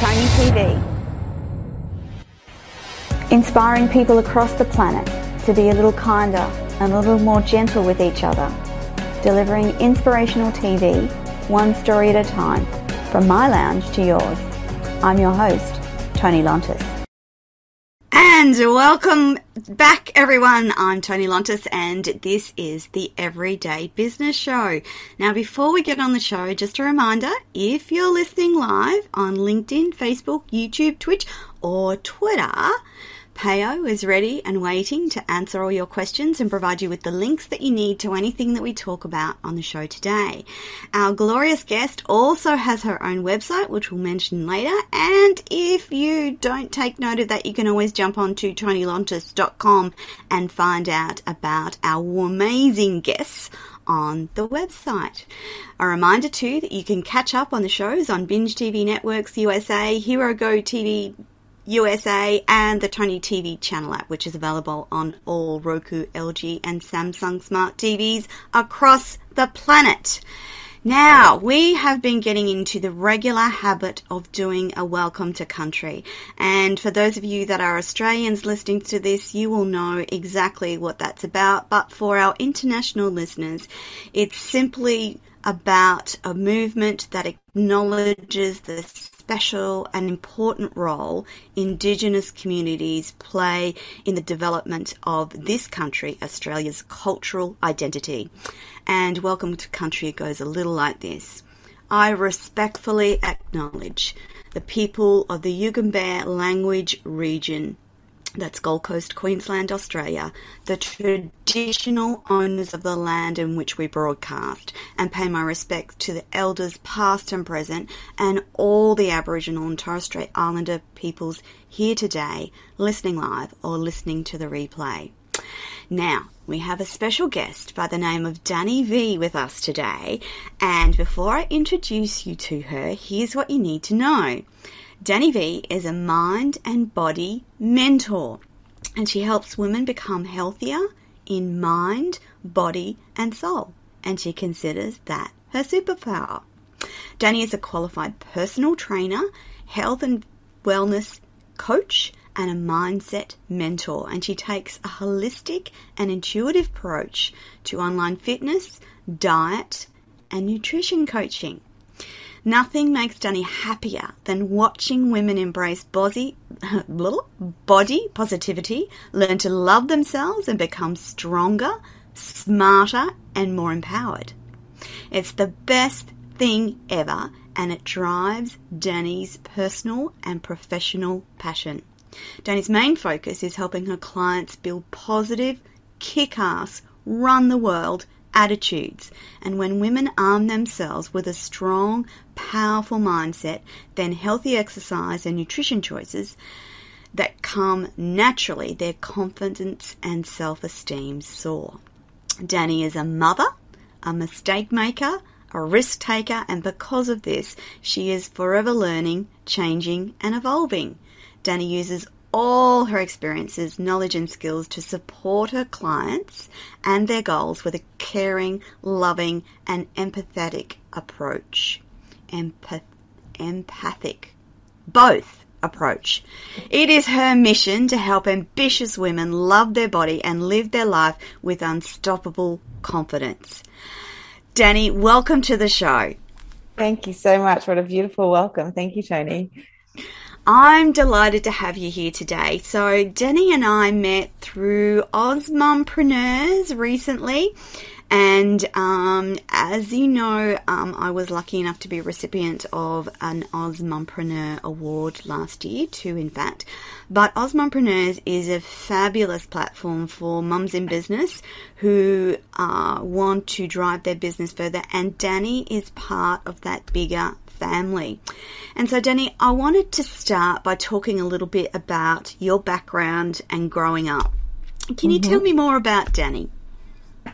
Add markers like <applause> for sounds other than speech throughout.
Toni TV. Inspiring people across the planet to be a little kinder and a little more gentle with each other. Delivering inspirational TV, one story at a time, from my lounge to yours. I'm your host, Toni Lontis. And welcome back, everyone. I'm Toni Lontis, and this is the Everyday Business Show. Now, before we get on the show, just a reminder if you're listening live on LinkedIn, Facebook, YouTube, Twitch, or Twitter, Payo is ready and waiting to answer all your questions and provide you with the links that you need to anything that we talk about on the show today. Our glorious guest also has her own website, which we'll mention later. And if you don't take note of that, you can always jump on to tonilontis.com and find out about our amazing guests on the website. A reminder too that you can catch up on the shows on Binge TV Networks USA, Hero Go TV USA and the Toni TV channel app, which is available on all Roku, LG, and Samsung smart TVs across the planet. Now, we have been getting into the regular habit of doing a welcome to country. And for those of you that are Australians listening to this, you will know exactly what that's about. But for our international listeners, it's simply about a movement that acknowledges the special and important role Indigenous communities play in the development of this country, Australia's cultural identity. And Welcome to Country goes a little like this. I respectfully acknowledge the people of the Yugambeh language region that's Gold Coast, Queensland, Australia, the traditional owners of the land in which we broadcast, and pay my respects to the elders past and present and all the Aboriginal and Torres Strait Islander peoples here today, listening live or listening to the replay. Now, we have a special guest by the name of Danni V with us today, and before I introduce you to her, here's what you need to know. Danni V is a mind and body mentor, and she helps women become healthier in mind, body, and soul, and she considers that her superpower. Danni is a qualified personal trainer, health and wellness coach, and a mindset mentor, and she takes a holistic and intuitive approach to online fitness, diet, and nutrition coaching. Nothing makes Danni happier than watching women embrace body, <laughs> body positivity, learn to love themselves and become stronger, smarter, and more empowered. It's the best thing ever and it drives Danni's personal and professional passion. Danni's main focus is helping her clients build positive, kick ass, run the world attitudes. And when women arm themselves with a strong, powerful mindset, then healthy exercise and nutrition choices that come naturally, their confidence and self esteem soar. Danni is a mother, a mistake maker, a risk taker, and because of this, she is forever learning, changing, and evolving. Danni uses all her experiences, knowledge, and skills to support her clients and their goals with a caring, loving, and empathetic approach. Empath- empathic. Both approach. It is her mission to help ambitious women love their body and live their life with unstoppable confidence. Danni, welcome to the show. Thank you so much. What a beautiful welcome. Thank you, Toni. I'm delighted to have you here today. So, Danni and I met through AusMumpreneurs recently. And um, as you know, um, I was lucky enough to be a recipient of an AusMumpreneur Award last year, two in fact. But AusMumpreneurs is a fabulous platform for mums in business who uh, want to drive their business further. And Danni is part of that bigger family. And so, Danni, I wanted to start by talking a little bit about your background and growing up. Can you mm-hmm. tell me more about Danni?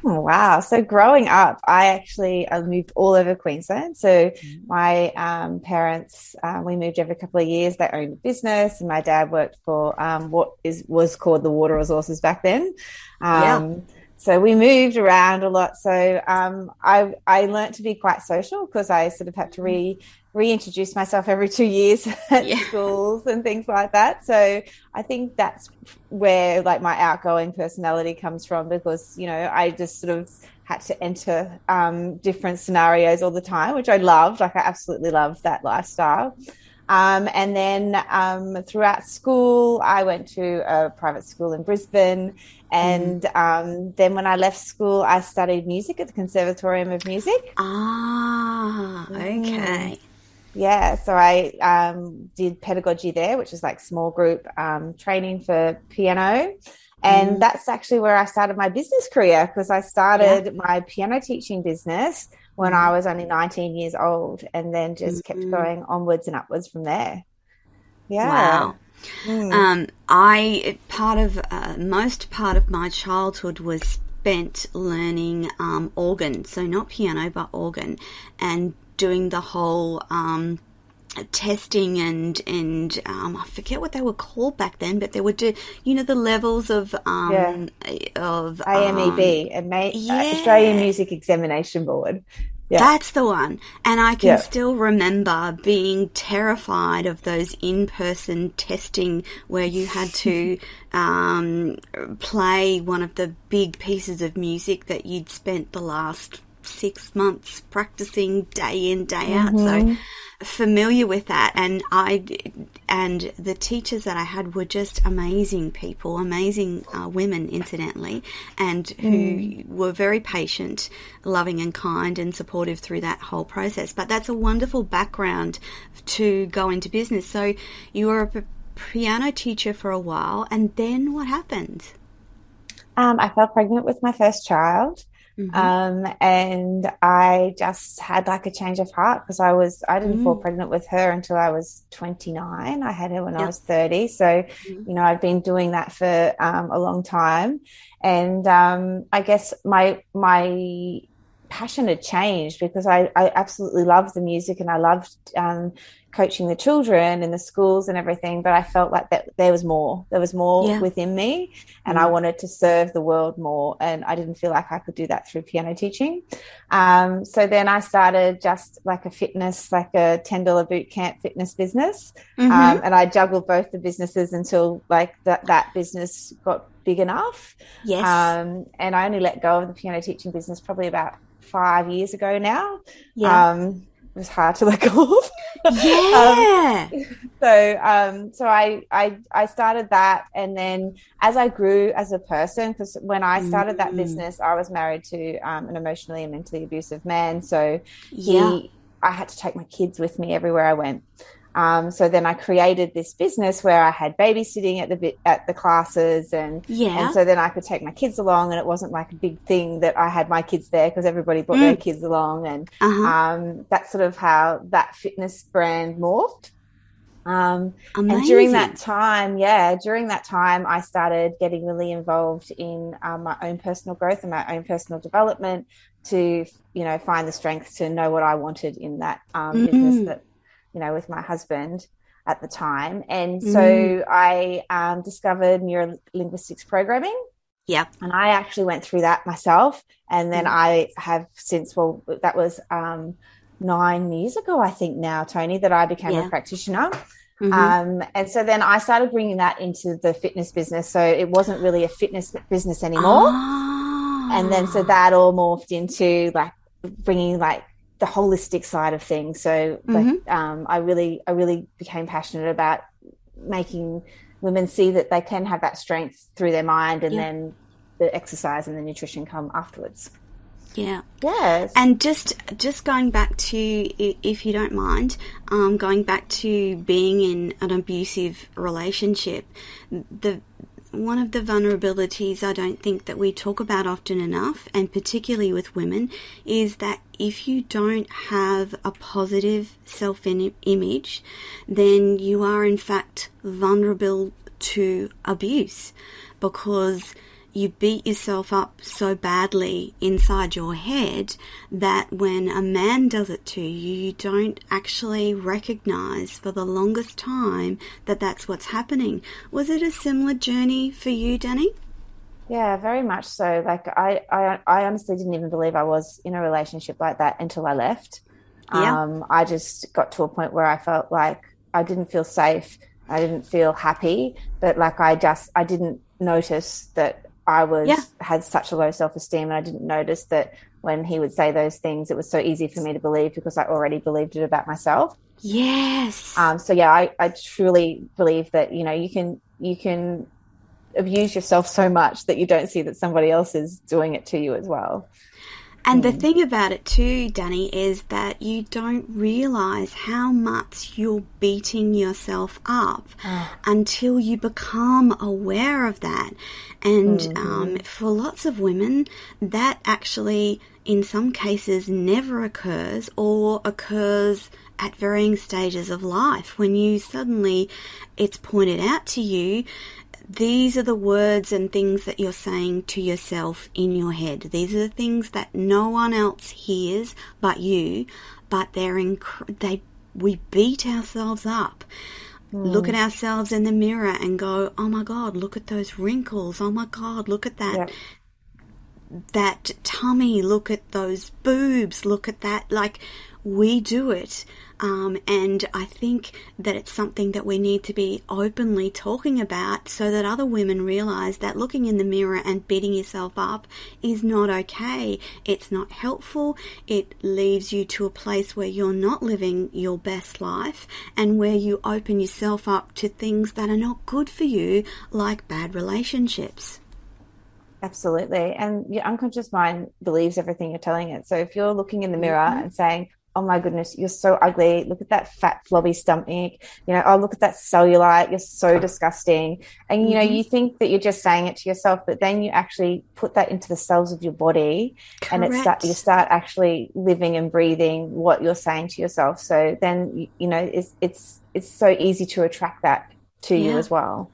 Oh, <laughs> wow. So growing up, I actually I moved all over Queensland. So mm-hmm. my um, parents, uh, we moved every couple of years. They owned a business, and my dad worked for um, what is was called the Water Resources back then. Um, yeah so we moved around a lot. So um, I I learned to be quite social because I sort of had to re reintroduce myself every two years <laughs> at yeah. schools and things like that. So I think that's where like my outgoing personality comes from because, you know, I just sort of had to enter um, different scenarios all the time, which I loved. Like I absolutely loved that lifestyle. Um, and then um, throughout school, I went to a private school in Brisbane. And mm. um, then when I left school, I studied music at the Conservatorium of Music. Ah, okay. Mm. Yeah, so I um, did pedagogy there, which is like small group um, training for piano. And mm. that's actually where I started my business career because I started yeah. my piano teaching business when I mm. was only 19 years old and then just mm-hmm. kept going onwards and upwards from there. Yeah. Wow. Mm. Um, I part of uh, most part of my childhood was spent learning um, organ, so not piano but organ, and doing the whole um, testing and and um, I forget what they were called back then, but they would do you know the levels of um, yeah. of AMEB, um, yeah. Australian Music Examination Board. Yeah. That's the one. And I can yeah. still remember being terrified of those in person testing where you had <laughs> to um, play one of the big pieces of music that you'd spent the last six months practicing day in, day out. Mm-hmm. So familiar with that and I and the teachers that I had were just amazing people, amazing uh, women incidentally, and who mm. were very patient, loving and kind and supportive through that whole process. But that's a wonderful background to go into business. So you were a piano teacher for a while and then what happened? Um, I fell pregnant with my first child. Mm-hmm. Um, and I just had like a change of heart because I was, I didn't mm. fall pregnant with her until I was 29. I had her when yep. I was 30. So, mm-hmm. you know, I'd been doing that for um, a long time. And um, I guess my, my, passion had changed because I, I absolutely loved the music and I loved um, coaching the children in the schools and everything, but I felt like that there was more. There was more yeah. within me, and mm. I wanted to serve the world more. And I didn't feel like I could do that through piano teaching. Um, so then I started just like a fitness, like a ten dollar boot camp fitness business, mm-hmm. um, and I juggled both the businesses until like that that business got big enough. Yes. Um, and I only let go of the piano teaching business probably about five years ago now. Yeah. Um, it was hard to <laughs> let go of. Yeah. um, <laughs> so, um, so I, I, I started that, and then as I grew as a person, because when I started mm. that business, I was married to um, an emotionally and mentally abusive man. So, yeah. He, I had to take my kids with me everywhere I went. Um, so then I created this business where I had babysitting at the at the classes, and yeah, and so then I could take my kids along, and it wasn't like a big thing that I had my kids there because everybody brought mm. their kids along, and uh-huh. um, that's sort of how that fitness brand morphed. Um, and during that time, yeah, during that time, I started getting really involved in um, my own personal growth and my own personal development to, you know, find the strength to know what I wanted in that um, mm-hmm. business that you know, with my husband at the time. And so mm. I um, discovered neuro linguistics programming. Yeah. And I actually went through that myself. And then mm. I have since, well, that was um, nine years ago, I think now, Toni, that I became yeah. a practitioner. Mm-hmm. Um, and so then I started bringing that into the fitness business. So it wasn't really a fitness business anymore. Oh. And then so that all morphed into like bringing like the holistic side of things. So mm-hmm. like, um, I really, I really became passionate about making women see that they can have that strength through their mind and yeah. then the exercise and the nutrition come afterwards. Yeah. Yes. And just just going back to, if you don't mind, um, going back to being in an abusive relationship, the one of the vulnerabilities I don't think that we talk about often enough, and particularly with women, is that if you don't have a positive self image, then you are in fact vulnerable to abuse because you beat yourself up so badly inside your head that when a man does it to you, you don't actually recognize for the longest time that that's what's happening. Was it a similar journey for you, Danni? Yeah, very much so. Like I, I, I honestly didn't even believe I was in a relationship like that until I left. Yeah. Um, I just got to a point where I felt like I didn't feel safe. I didn't feel happy, but like I just I didn't notice that I was yeah. had such a low self esteem, and I didn't notice that when he would say those things, it was so easy for me to believe because I already believed it about myself. Yes. Um, so yeah, I, I truly believe that you know you can you can abuse yourself so much that you don't see that somebody else is doing it to you as well. And the mm. thing about it too, Danni, is that you don't realize how much you're beating yourself up oh. until you become aware of that. And mm-hmm. um, for lots of women, that actually, in some cases, never occurs or occurs at varying stages of life when you suddenly it's pointed out to you these are the words and things that you're saying to yourself in your head. These are the things that no one else hears but you, but they're inc- they we beat ourselves up. Mm. Look at ourselves in the mirror and go, "Oh my god, look at those wrinkles. Oh my god, look at that." Yep. That tummy, look at those boobs, look at that. Like, we do it. Um, and I think that it's something that we need to be openly talking about so that other women realize that looking in the mirror and beating yourself up is not okay. It's not helpful. It leaves you to a place where you're not living your best life and where you open yourself up to things that are not good for you, like bad relationships. Absolutely. And your unconscious mind believes everything you're telling it. So if you're looking in the mirror mm-hmm. and saying, oh my goodness, you're so ugly. Look at that fat, flabby stomach. You know, oh, look at that cellulite. You're so disgusting. And, you know, mm-hmm. you think that you're just saying it to yourself, but then you actually put that into the cells of your body Correct. and it start, you start actually living and breathing what you're saying to yourself. So then, you know, it's, it's, it's so easy to attract that to yeah. you as well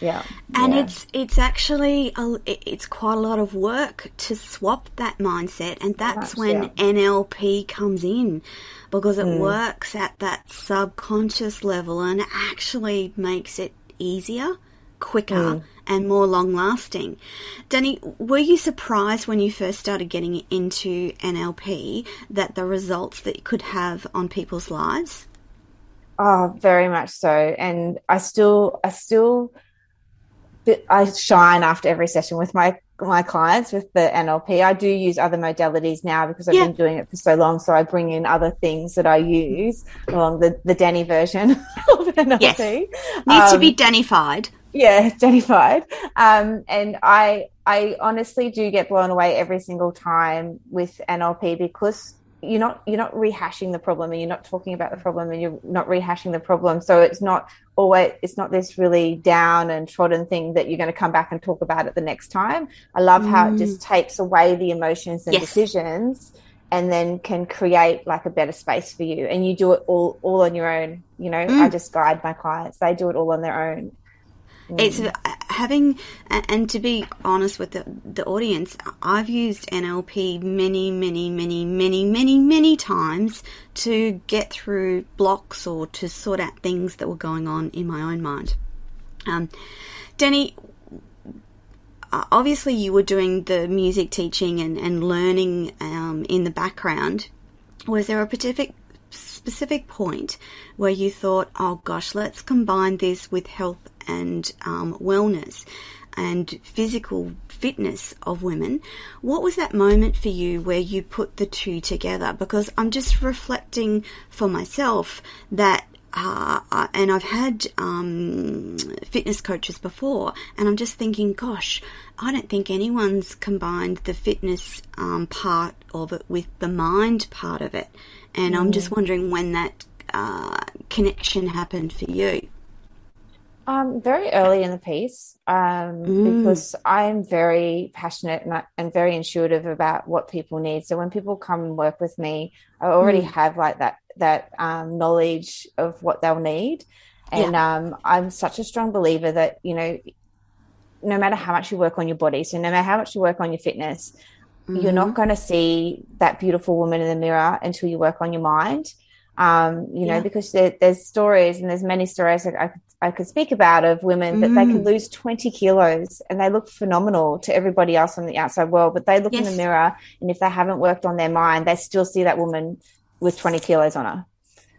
yeah and yeah. it's it's actually a, it's quite a lot of work to swap that mindset and that's when yeah. nlp comes in because it mm. works at that subconscious level and actually makes it easier quicker mm. and more long lasting danni were you surprised when you first started getting into nlp that the results that it could have on people's lives Oh, very much so. And I still, I still I shine after every session with my my clients with the NLP. I do use other modalities now because I've yeah. been doing it for so long. So I bring in other things that I use along the the Danni version <laughs> of NLP. Yes. Needs um, to be um, Dannyfied. Yeah, <laughs> Dannyfied. Um, and I I honestly do get blown away every single time with NLP because you're not you're not rehashing the problem and you're not talking about the problem and you're not rehashing the problem so it's not always it's not this really down and trodden thing that you're going to come back and talk about it the next time i love mm. how it just mm. takes away the emotions and yes. decisions and then can create like a better space for you and you do it all all on your own you know mm. i just guide my clients they do it all on their own Mm. It's having, and to be honest with the, the audience, I've used NLP many, many, many, many, many, many times to get through blocks or to sort out things that were going on in my own mind. Um, Danni, obviously you were doing the music teaching and, and learning um, in the background. Was there a specific specific point where you thought, oh gosh, let's combine this with health and um, wellness and physical fitness of women. What was that moment for you where you put the two together? Because I'm just reflecting for myself that uh, and I've had um, fitness coaches before, and I'm just thinking, gosh, I don't think anyone's combined the fitness um, part of it with the mind part of it. And mm. I'm just mm. wondering when that uh, connection happened for you. Um, very early in the piece, um, mm. because I'm very passionate and, and, very intuitive about what people need. So when people come and work with me, I already mm. have like that that um, knowledge of what they'll need, and yeah. Um, I'm such a strong believer that you know, no matter how much you work on your body, so no matter how much you work on your fitness, mm-hmm. you're not mm-hmm. going to see that beautiful woman in the mirror until you work on your mind. Um, you know, yeah. because there, there's stories and there's many stories I could I could speak about of women that they can mm. lose 20 kilos and they look phenomenal to everybody else on the outside world, but they look yes. in the mirror and if they haven't worked on their mind, they still see that woman with 20 kilos on her.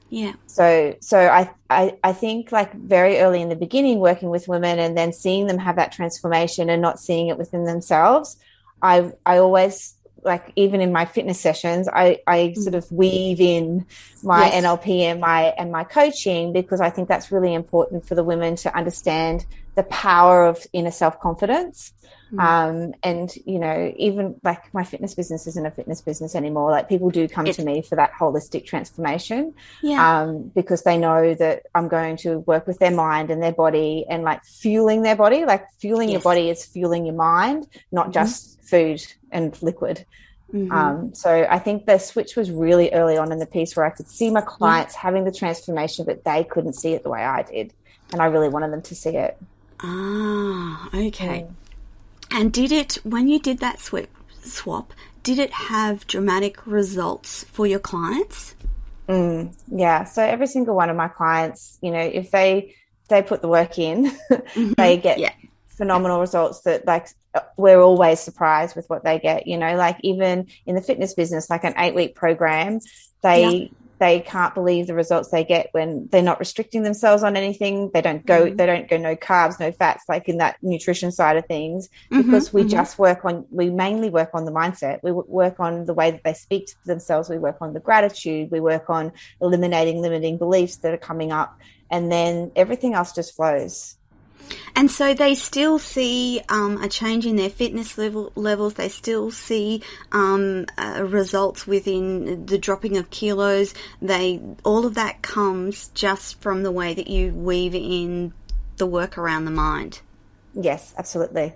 Yeah. So so I, I I think like very early in the beginning working with women and then seeing them have that transformation and not seeing it within themselves, I I always like even in my fitness sessions, I, I mm. sort of weave in my yes. NLP and my and my coaching because I think that's really important for the women to understand the power of inner self confidence. Mm. Um, and you know, even like my fitness business isn't a fitness business anymore. Like people do come to me for that holistic transformation, yeah. um, because they know that I'm going to work with their mind and their body and like fueling their body. Like fueling yes. your body is fueling your mind, not mm-hmm. just mm-hmm. food and liquid. Mm-hmm. Um, so I think the switch was really early on in the piece where I could see my clients yeah. having the transformation, but they couldn't see it the way I did, and I really wanted them to see it. Ah, okay. Mm. And did it, when you did that swap, swap, did it have dramatic results for your clients? Mm, yeah. So every single one of my clients, you know, if they they put the work in, <laughs> mm-hmm. they get yeah. phenomenal results that like we're always surprised with what they get, you know, like even in the fitness business, like an eight week program, they yeah they can't believe the results they get when they're not restricting themselves on anything. They don't go mm-hmm. they don't go no carbs no fats like in that nutrition side of things mm-hmm, because we mm-hmm. just work on we mainly work on the mindset. We work on the way that they speak to themselves. We work on the gratitude. We work on eliminating limiting beliefs that are coming up and then everything else just flows and so they still see um, a change in their fitness level levels. They still see um, uh, results within the dropping of kilos. They all of that comes just from the way that you weave in the work around the mind. Yes, absolutely.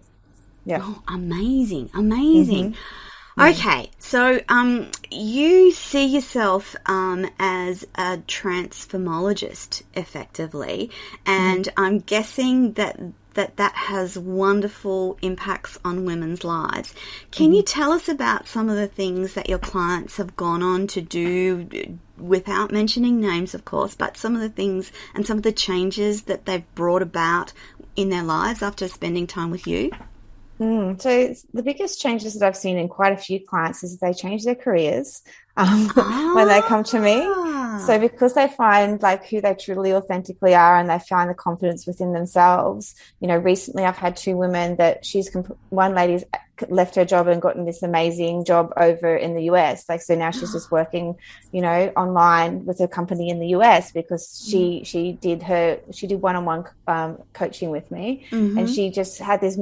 Yeah. Oh, amazing, amazing. Mm-hmm. Okay, so um, you see yourself um, as a transformologist, effectively, and mm. I'm guessing that that that has wonderful impacts on women's lives. Can mm. you tell us about some of the things that your clients have gone on to do, without mentioning names, of course, but some of the things and some of the changes that they've brought about in their lives after spending time with you? Mm, so the biggest changes that I've seen in quite a few clients is they change their careers <laughs> um, ah. when they come to me. So because they find like who they truly authentically are and they find the confidence within themselves, you know, recently I've had two women that she's, comp- one lady's left her job and gotten this amazing job over in the US. Like, so now she's just <gasps> working, you know, online with a company in the US because she, mm. she did her, she did one-on-one um, coaching with me mm-hmm. and she just had this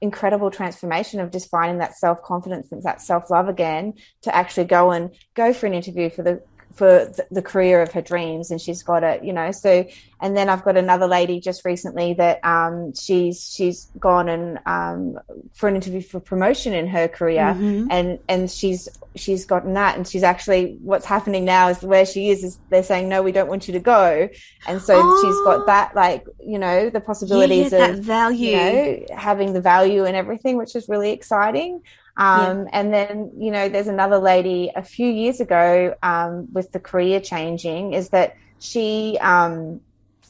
incredible transformation of just finding that self confidence and that self love again to actually go and go for an interview for the for the career of her dreams and she's got it you know so and then i've got another lady just recently that um, she's she's gone and um, for an interview for promotion in her career mm-hmm. and and she's she's gotten that and she's actually what's happening now is where she is is they're saying no we don't want you to go and so oh. she's got that like you know the possibilities yeah, of value you know having the value and everything which is really exciting um, yeah. And then, you know, there's another lady a few years ago um, with the career changing is that she, um,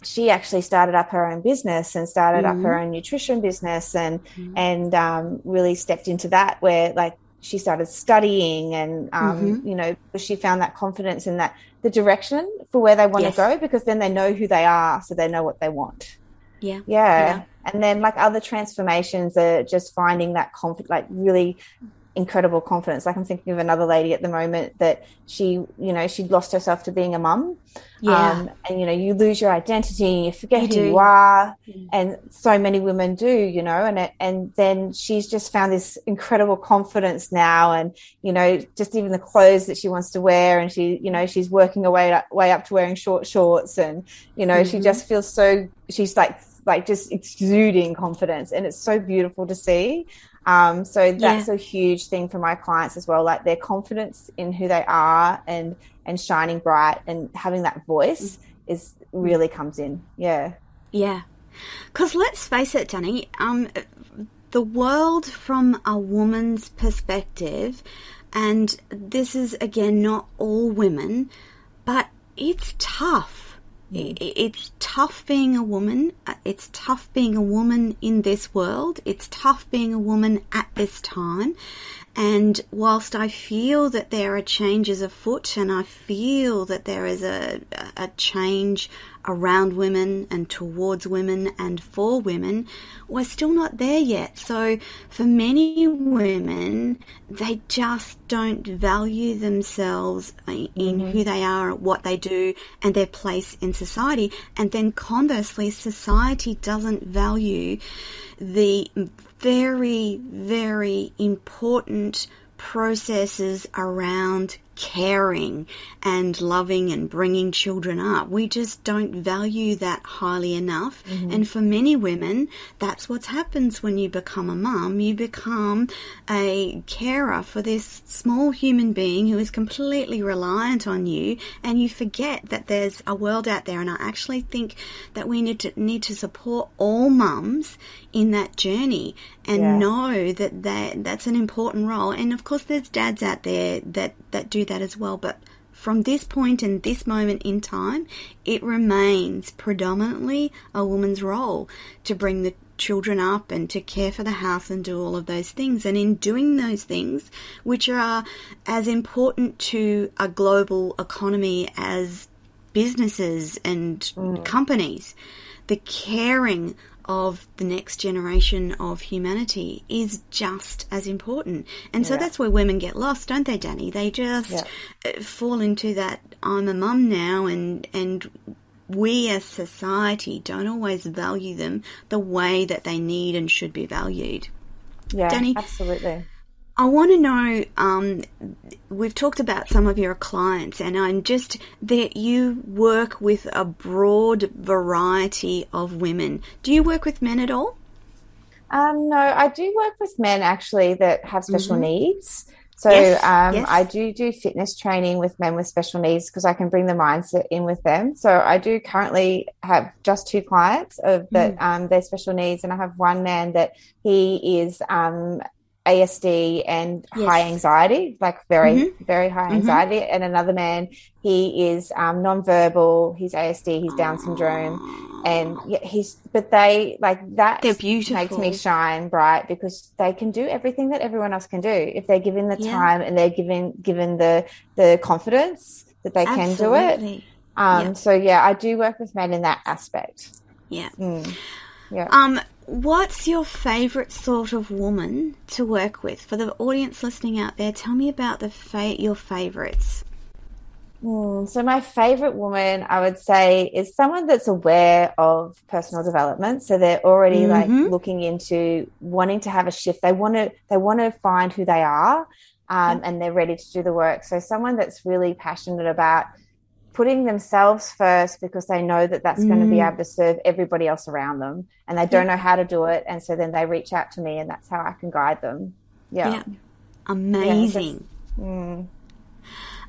she actually started up her own business and started mm-hmm. up her mm-hmm. own nutrition business and, mm-hmm. and um, really stepped into that where like she started studying and, um, mm-hmm. you know, she found that confidence in that the direction for where they want yes. to go because then they know who they are. So they know what they want. Yeah. yeah. Yeah. And then like other transformations are just finding that confidence, like really incredible confidence. Like I'm thinking of another lady at the moment that she, you know, she lost herself to being a mum. Yeah. Um, and you know, you lose your identity, you forget you who do. you are, mm. and so many women do, you know. And it, and then she's just found this incredible confidence now, and you know, just even the clothes that she wants to wear, and she, you know, she's working her way up, way up to wearing short shorts, and you know, mm-hmm. she just feels so. She's like like just exuding confidence. And it's so beautiful to see. Um, so that's yeah. a huge thing for my clients as well. Like their confidence in who they are and and shining bright and having that voice is really comes in. Yeah. Yeah. Because let's face it danni um, the world from a woman's perspective and this is again not all women but it's tough it's tough being a woman. It's tough being a woman in this world. It's tough being a woman at this time. And whilst I feel that there are changes afoot and I feel that there is a, a change around women and towards women and for women, we're still not there yet. So for many women, they just don't value themselves in mm-hmm. who they are, what they do, and their place in society. And then conversely, society doesn't value the very, very important processes around caring and loving and bringing children up. We just don't value that highly enough. Mm-hmm. And for many women, that's what happens when you become a mum. You become a carer for this small human being who is completely reliant on you and you forget that there's a world out there. And I actually think that we need to need to support all mums in that journey and yeah. know that, that that's an important role. And of course there's dads out there that, that do that as well. But from this point and this moment in time, it remains predominantly a woman's role to bring the children up and to care for the house and do all of those things. And in doing those things, which are as important to a global economy as businesses and mm. companies, the caring of the next generation of humanity is just as important. And so that's where women get lost, don't they, Danni? They just yeah. Uh, fall into that I'm a mum now and and we as society don't always value them the way that they need and should be valued. Yeah, Danni, absolutely. I want to know. Um, we've talked about some of your clients, and I'm just that you work with a broad variety of women. Do you work with men at all? Um, no, I do work with men actually that have special mm-hmm. needs. So yes, um, yes. I do do fitness training with men with special needs because I can bring the mindset in with them. So I do currently have just two clients of that mm. um, their special needs, and I have one man that he is um, ASD and yes. high anxiety, like very, mm-hmm. very high mm-hmm. anxiety. Mm-hmm. And another man, he is um, nonverbal. He's ASD. He's Down syndrome, and yeah, he's. But they like that. They're beautiful. Makes me shine bright because they can do everything that everyone else can do if they're given the yeah. time and they're given given the the confidence that they Absolutely. can do it. Um, yep. So yeah, I do work with men in that aspect. Yeah. Mm. Yeah. Um, what's your favorite sort of woman to work with? For the audience listening out there, tell me about the fa- your favorites. Mm, so my favorite woman, I would say, is someone that's aware of personal development. So they're already mm-hmm. like looking into wanting to have a shift. They want to they want to find who they are, um, and they're ready to do the work. So someone that's really passionate about putting themselves first because they know that that's mm. going to be able to serve everybody else around them and they don't know how to do it and so then they reach out to me and that's how i can guide them yeah, yeah. amazing yeah, mm.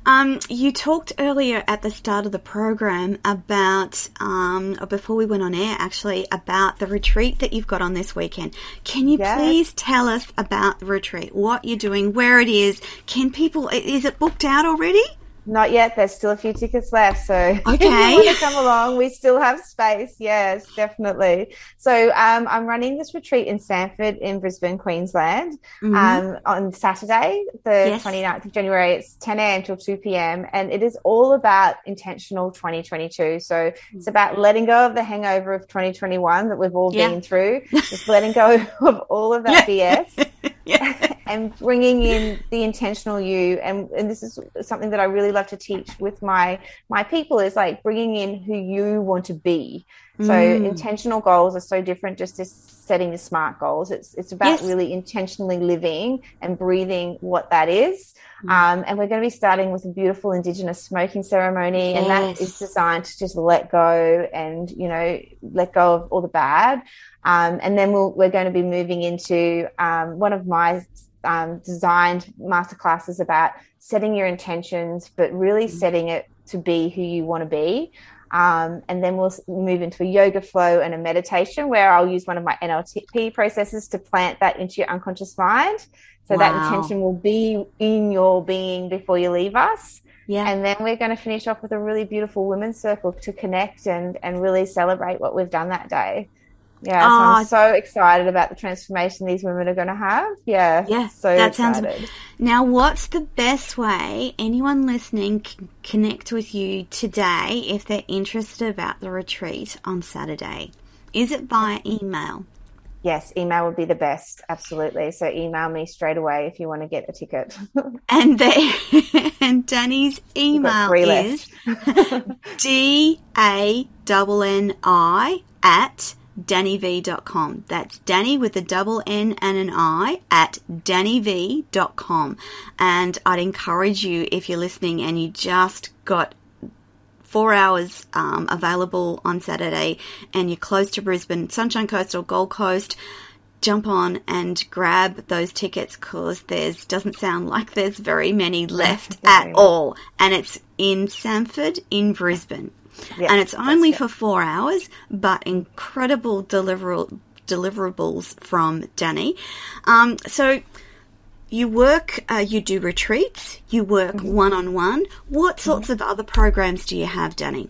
um, you talked earlier at the start of the program about, um, or before we went on air actually, about the retreat that you've got on this weekend. Can you yes. please tell us about the retreat, what you're doing, where it is? Can people, is it booked out already? Not yet. There's still a few tickets left. So okay. <laughs> if you want to come along, we still have space. Yes, definitely. So um, I'm running this retreat in Samford in Brisbane, Queensland mm-hmm. um, on Saturday, the yes. 29th of January. It's 10 a.m. till 2 p.m. And it is all about intentional 2022. So it's about letting go of the hangover of 2021 that we've all yeah. been through, <laughs> just letting go <laughs> of all of that BS. And <laughs> bringing in the intentional you and, and this is something that i really love to teach with my my people is like bringing in who you want to be so mm. intentional goals are so different just as setting the smart goals it's it's about yes. really intentionally living and breathing what that is mm. um, and we're going to be starting with a beautiful indigenous smoking ceremony yes. and that is designed to just let go and you know let go of all the bad um, and then we we are going to be moving into um, one of my um, designed masterclasses about setting your intentions, but really mm-hmm. setting it to be who you want to be. Um, and then we'll move into a yoga flow and a meditation where I'll use one of my NLP processes to plant that into your unconscious mind. So wow. that intention will be in your being before you leave us. Yeah. And then we're going to finish off with a really beautiful women's circle to connect and, and really celebrate what we've done that day. Yeah, so I'm ah. so excited about the transformation these women are going to have. Yeah, yeah, so that excited. sounds. Now, what's the best way anyone listening can connect with you today if they're interested about the retreat on Saturday? Is it via email? Yes, email would be the best. Absolutely. So email me straight away if you want to get a ticket. <laughs> and they, <laughs> and Danni's email is <laughs> d a n n i at dannyv.com. That's Danni with a double N and an I at dannyv.com. And I'd encourage you, if you're listening and you just got four hours um, available on Saturday and you're close to Brisbane, Sunshine Coast or Gold Coast, jump on and grab those tickets because there's doesn't sound like there's very many left <laughs> at all. And it's in Samford in Brisbane. Yes, and it's only for four hours, but incredible deliver- deliverables from Danni. Um, so you work, uh, you do retreats, you work one on one. What mm-hmm. sorts of other programs do you have, Danni?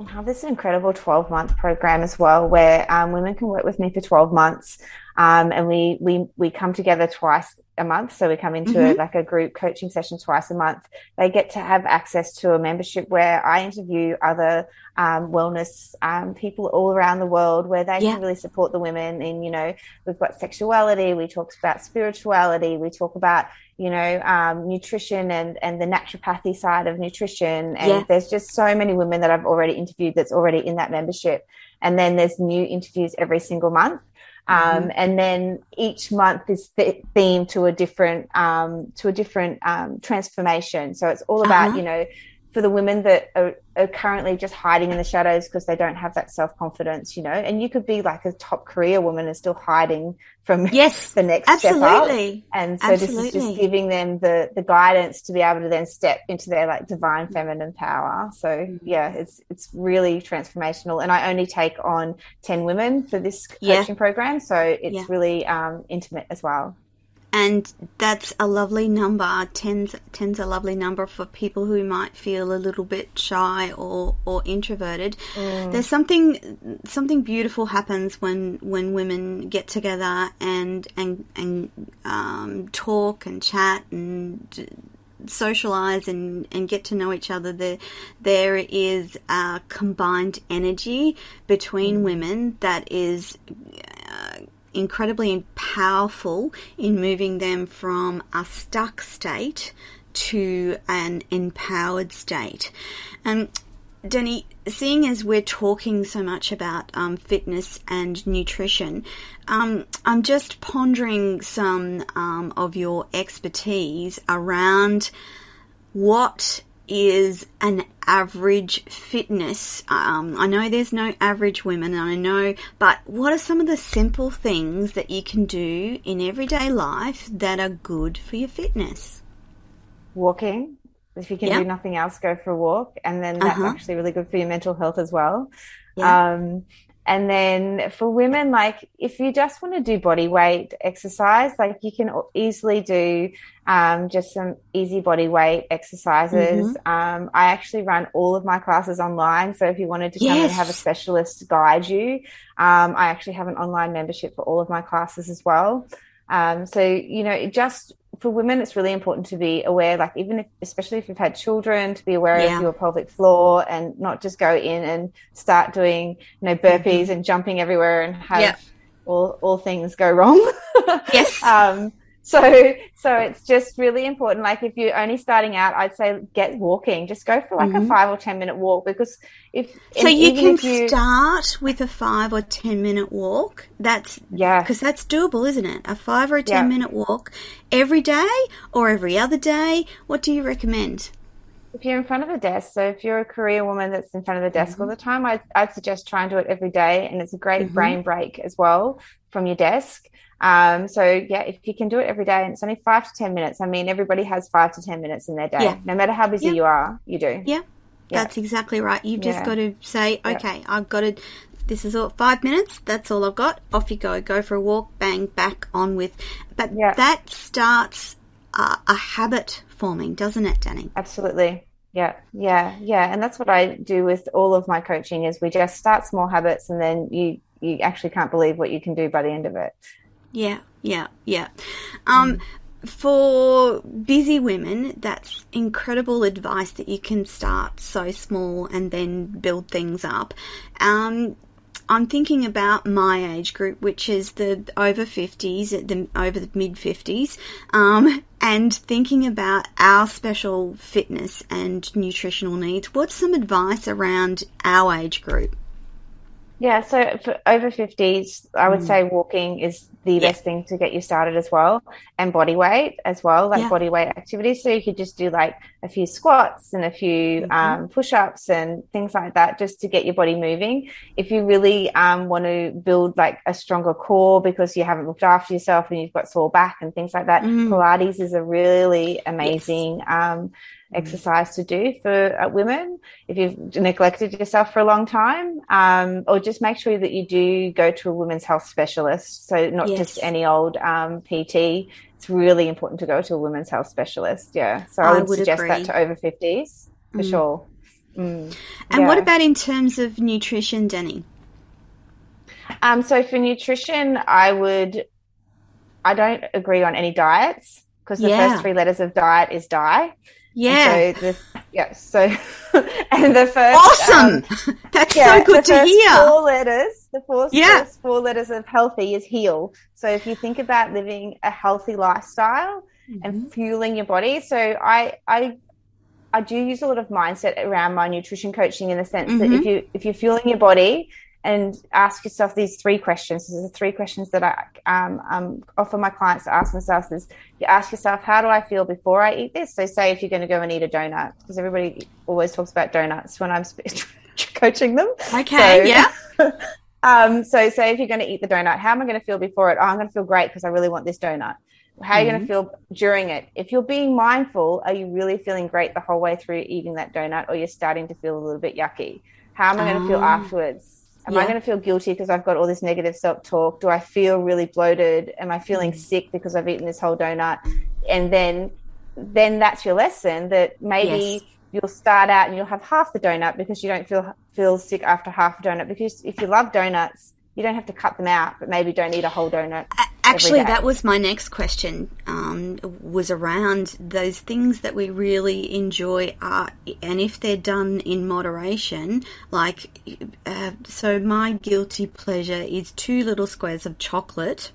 I have this incredible 12 month program as well where um, women can work with me for 12 months um, and we, we, we come together twice a month. So we come into mm-hmm. a, like a group coaching session twice a month. They get to have access to a membership where I interview other um, wellness um, people all around the world where they yeah. can really support the women. And, you know, we've got sexuality, we talk about spirituality, we talk about, you know, um, nutrition and, and the naturopathy side of nutrition. And yeah. there's just so many women that I've already interviewed that's already in that membership. And then there's new interviews every single month. Um, mm-hmm. And then each month is th- themed to a different um, to a different um, transformation. So it's all about uh-huh. you know for the women that are, are currently just hiding in the shadows because they don't have that self confidence, you know. And you could be like a top career woman and still hiding from yes, <laughs> the next absolutely. step up. And so absolutely. this is just giving them the the guidance to be able to then step into their like divine feminine power. So mm-hmm. yeah, it's it's really transformational. And I only take on ten women for this coaching yeah. program, so it's yeah. really um, intimate as well and that's a lovely number. Ten's ten's a lovely number for people who might feel a little bit shy or, or introverted. Mm. There's something something beautiful happens when when women get together and and and um, talk and chat and socialize and, and get to know each other. There, there is a combined energy between mm. women that is incredibly powerful in moving them from a stuck state to an empowered state. And Danni. seeing as we're talking so much about um, fitness and nutrition, um, I'm just pondering some um, of your expertise around what is an average fitness? Um, I know there's no average women, I know, but what are some of the simple things that you can do in everyday life that are good for your fitness? Walking. If you can yep. do nothing else, go for a walk. And then that's uh-huh. actually really good for your mental health as well. Yeah. Um, and then for women, like if you just want to do body weight exercise, like you can easily do um, just some easy body weight exercises. Mm-hmm. Um, I actually run all of my classes online. So if you wanted to come yes. and have a specialist guide you, um, I actually have an online membership for all of my classes as well. Um, so, you know, it just for women, it's really important to be aware, like even if, especially if you've had children, to be aware yeah. of your pelvic floor and not just go in and start doing, you know, burpees mm-hmm. and jumping everywhere and have yeah. all, all things go wrong. <laughs> yes. um, so so it's just really important like if you're only starting out i'd say get walking just go for like mm-hmm. a five or ten minute walk because if so you can you, start with a five or ten minute walk that's yeah because that's doable isn't it a five or a ten yeah. minute walk every day or every other day what do you recommend if you're in front of a desk, so if you're a career woman that's in front of the desk mm-hmm. all the time, I'd, I'd suggest try and do it every day. And it's a great mm-hmm. brain break as well from your desk. Um, so yeah, if you can do it every day and it's only five to 10 minutes, I mean, everybody has five to 10 minutes in their day, yeah. no matter how busy yeah. you are, you do. Yeah. yeah. That's exactly right. You've just got to say, okay, I've got to, this is all five minutes. That's all I've got. Off you go. Go for a walk, bang, back on with, but that starts a, a habit forming, doesn't it, Danni? Absolutely. Yeah, yeah, yeah. And that's what I do with all of my coaching is we just start small habits and then you you actually can't believe what you can do by the end of it. Yeah, yeah, yeah. Um, mm. For busy women, that's incredible advice that you can start so small and then build things up. Um, I'm thinking about my age group, which is the over 50s, the over the mid 50s, um, and thinking about our special fitness and nutritional needs. What's some advice around our age group? Yeah, so for over 50s, I would mm. say walking is the yeah. best thing to get you started as well, and body weight as well, like yeah. body weight activities. So you could just do like a few squats and a few mm-hmm. um, push ups and things like that just to get your body moving. If you really um, want to build like a stronger core because you haven't looked after yourself and you've got sore back and things like that, mm. Pilates is a really amazing. Yes. Um, exercise to do for uh, women if you've neglected yourself for a long time um, or just make sure that you do go to a women's health specialist so not yes. just any old um, pt it's really important to go to a women's health specialist yeah so i would, I would suggest agree. that to over 50s for mm. sure mm. and yeah. what about in terms of nutrition Danni? um, so for nutrition i would i don't agree on any diets because the yeah. first three letters of diet is die yeah. So the, yeah. So <laughs> and the first awesome. Um, <laughs> That's yeah, so good to hear. Four letters. The first, yeah. first four letters of healthy is heal. So if you think about living a healthy lifestyle mm-hmm. and fueling your body, so I I I do use a lot of mindset around my nutrition coaching in the sense mm-hmm. that if you if you're fueling your body and ask yourself these three questions. These are the three questions that I um, um, offer my clients to ask themselves. Is you ask yourself, how do I feel before I eat this? So, say if you're going to go and eat a donut, because everybody always talks about donuts when I'm <laughs> coaching them. Okay, so, yeah. <laughs> um, so, say if you're going to eat the donut, how am I going to feel before it? Oh, I'm going to feel great because I really want this donut. How are you mm-hmm. going to feel during it? If you're being mindful, are you really feeling great the whole way through eating that donut, or you're starting to feel a little bit yucky? How am I going to feel ah. afterwards? Am yeah. I going to feel guilty because I've got all this negative self talk? Do I feel really bloated? Am I feeling mm. sick because I've eaten this whole donut? And then, then that's your lesson that maybe yes. you'll start out and you'll have half the donut because you don't feel feel sick after half a donut. Because if you love donuts, you don't have to cut them out, but maybe don't eat a whole donut. Actually, that was my next question. Um, was around those things that we really enjoy, are, and if they're done in moderation. Like, uh, so my guilty pleasure is two little squares of chocolate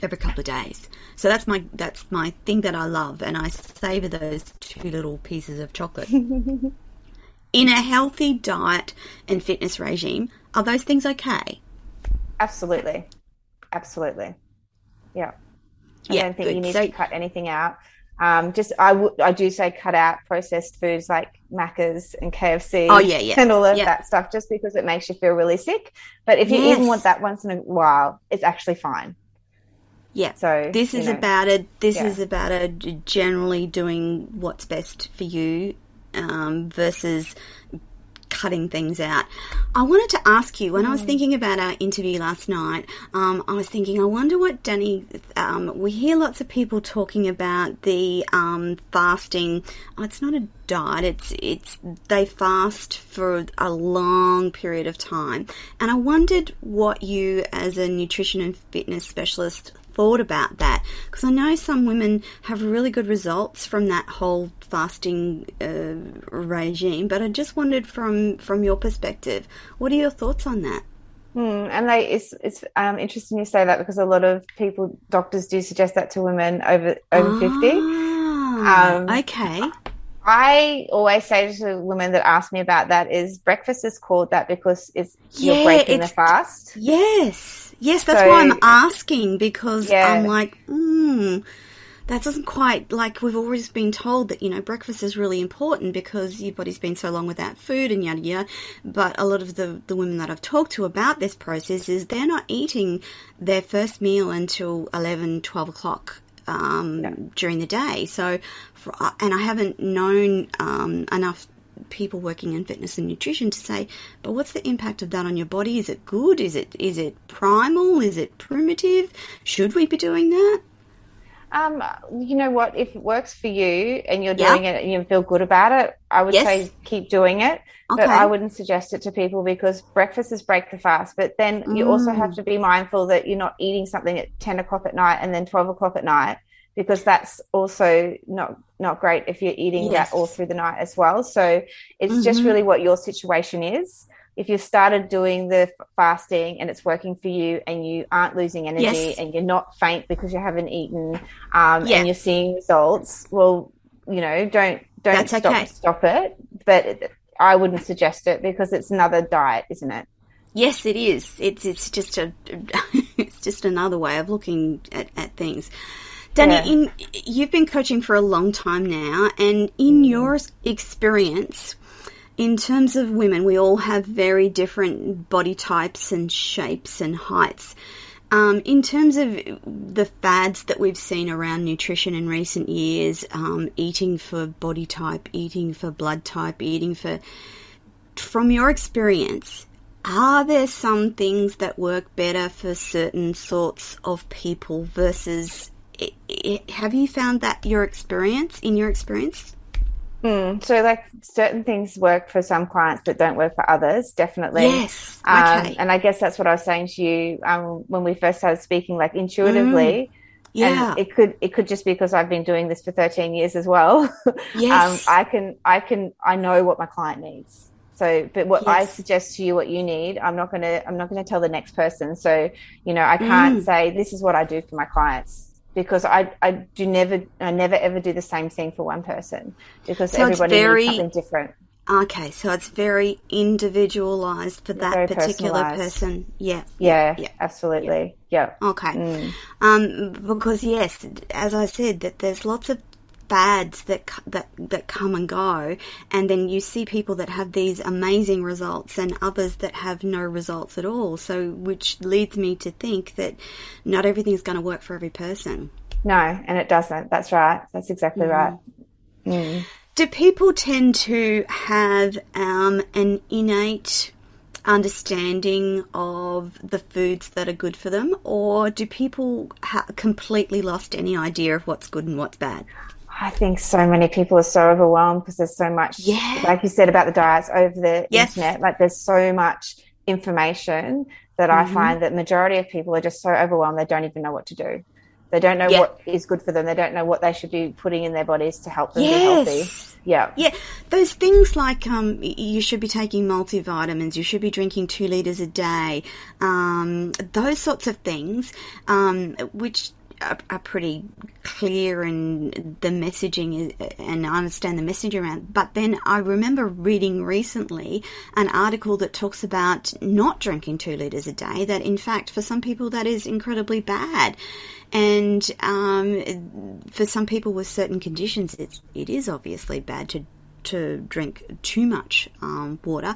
every couple of days. So that's my that's my thing that I love, and I savor those two little pieces of chocolate. <laughs> in a healthy diet and fitness regime, are those things okay? Absolutely. Absolutely. Yeah. I yeah, don't think good. you need so, to cut anything out. Um, just I, w- I do say cut out processed foods like Macca's and KFC oh, yeah, yeah. and all of yeah. that stuff just because it makes you feel really sick. But if you yes. even want that once in a while, it's actually fine. Yeah. So this is know, about it. This yeah. is about a generally doing what's best for you um, versus cutting things out. I wanted to ask you when mm. I was mm. thinking about our interview last night. Um, I was thinking, I wonder what Danni. Um, we hear lots of people talking about the um, fasting. Oh, it's not a diet. It's it's they fast for a long period of time, and I wondered what you, as a nutrition and fitness specialist, thought about that because I know some women have really good results from that whole fasting uh, regime. But I just wondered from from your perspective, what are your thoughts on that? Hmm, and they, it's it's um, interesting you say that because a lot of people, doctors, do suggest that to women over over fifty. Ah, um, okay. I always say to women that ask me about that is breakfast is called that because it's yeah, you're breaking the fast. Yes, yes, that's so, why I'm asking because yeah. I'm like, hmm that doesn't quite like we've always been told that you know breakfast is really important because your body's been so long without food and yada yada. But a lot of the the women that I've talked to about this process is they're not eating their first meal until 11, 12 o'clock um, yeah. during the day. So, for, uh, and I haven't known um, enough people working in fitness and nutrition to say, but what's the impact of that on your body? Is it good? Is it is it primal? Is it primitive? Should we be doing that? Um, you know what? If it works for you and you're doing it and you feel good about it, I would yes. say keep doing it. Okay. But I wouldn't suggest it to people because breakfast is break the fast. But then mm. you also have mm. to be mindful that you're not eating something at 10 o'clock at night and then 12 o'clock at night because that's also not not great if you're eating yes. that all through the night as well. So it's mm-hmm. just really what your situation is if you've started doing the fasting and it's working for you and you aren't losing energy yes. and you're not faint because you haven't eaten um, yeah. and you're seeing results, well, you know, don't don't That's stop okay. stop it. But I wouldn't suggest it because it's another diet, isn't it? Yes, it is. It's it's just a <laughs> it's just another way of looking at, at things. Danni, yeah. in, you've been coaching for a long time now, and in mm. your experience, in terms of women, we all have very different body types and shapes and heights. Um, in terms of the fads that we've seen around nutrition in recent years, um, eating for body type, eating for blood type, eating for. From your experience, are there some things that work better for certain sorts of people versus. Have you found that your experience, in your experience? Mm, so, like certain things work for some clients that don't work for others, definitely. Yes. Um, okay. And I guess that's what I was saying to you um, when we first started speaking, like intuitively. Mm. Yeah. And it could it could just be because I've been doing this for 13 years as well. <laughs> Yes. um, I can I can I know what my client needs. So, but what yes. I suggest to you, what you need, I'm not gonna I'm not gonna tell the next person. So, you know, I can't mm. say this is what I do for my clients because I, I do never I never ever do the same thing for one person because so everybody very, needs something different. Okay, so it's very individualized for that very particular person. Yeah, yeah, yeah, absolutely. Yeah. yeah. Okay. Mm. Um, because yes, as I said, that there's lots of fads that that that come and go, and then you see people that have these amazing results and others that have no results at all. So, which leads me to think that not everything is going to work for every person. No, and it doesn't. That's right. That's exactly mm. right. Mm. Do people tend to have um, an innate understanding of the foods that are good for them, or do people ha- completely lost any idea of what's good and what's bad? I think so many people are so overwhelmed because there's so much, yeah. like you said about the diets over the yes. internet. Like there's so much information that mm-hmm. I find that majority of people are just so overwhelmed they don't even know what to do. They don't know yeah. what is good for them. They don't know what they should be putting in their bodies to help them yes. be healthy. Yeah. Yeah. Those things like um, you should be taking multivitamins, you should be drinking two litres a day, um, those sorts of things, um, which are, are pretty clear and the messaging is, and I understand the message around. But then I remember reading recently an article that talks about not drinking two litres a day, that in fact for some people that is incredibly bad. And um, for some people with certain conditions, it's, it is obviously bad to, to drink too much um, water.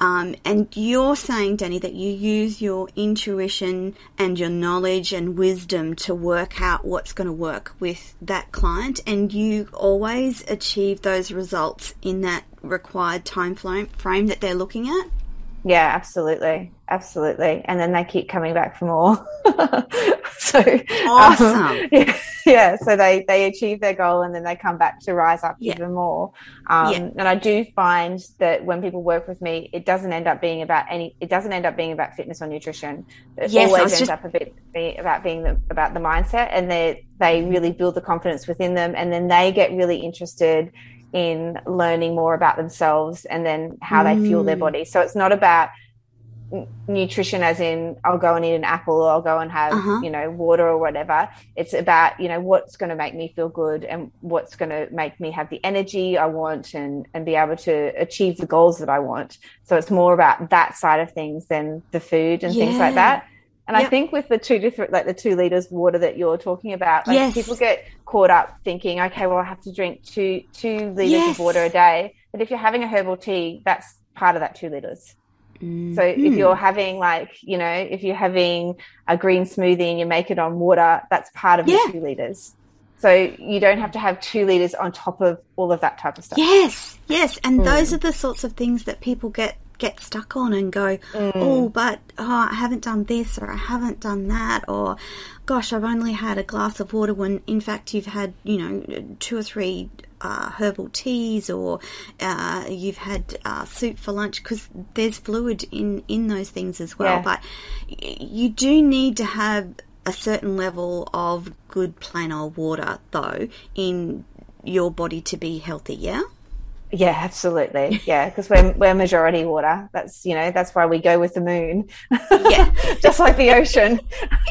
Um, and you're saying, Danni, that you use your intuition and your knowledge and wisdom to work out what's going to work with that client, and you always achieve those results in that required time frame that they're looking at. Yeah, absolutely, absolutely. And then they keep coming back for more. <laughs> so awesome. Um, <laughs> yeah, yeah, so they they achieve their goal and then they come back to rise up yeah. even more. Um, yeah. And I do find that when people work with me, it doesn't end up being about any. It doesn't end up being about fitness or nutrition. It yes, always ends just... up a bit about being the, about the mindset, and they they really build the confidence within them, and then they get really interested in learning more about themselves and then how mm. they fuel their mm. body. So it's not about nutrition as in I'll go and eat an apple or I'll go and have, uh-huh. you know, water or whatever. It's about, you know, what's going to make me feel good and what's going to make me have the energy I want and and be able to achieve the goals that I want. So it's more about that side of things than the food and yeah. things like that. And yep. I think with the two different, like the two liters water that you're talking about, like yes. people get caught up thinking, okay, well, I have to drink two two liters yes. of water a day. But if you're having a herbal tea, that's part of that two liters. Mm-hmm. So if mm-hmm. you're having like, you know, if you're having a green smoothie and you make it on water, that's part of yeah. the two liters. So you don't have to have two liters on top of all of that type of stuff. Yes, yes. And mm. those are the sorts of things that people get get stuck on and go, mm. oh, but oh, I haven't done this or I haven't done that or gosh, I've only had a glass of water when in fact you've had, you know, two or three uh, herbal teas or uh, you've had uh, soup for lunch because there's fluid in, in those things as well. Yeah. But you do need to have a certain level of good plain old water though in your body to be healthy, yeah? Yeah, absolutely. Yeah, because we're we're majority water. That's you know that's why we go with the moon. Yeah, <laughs> just like the ocean,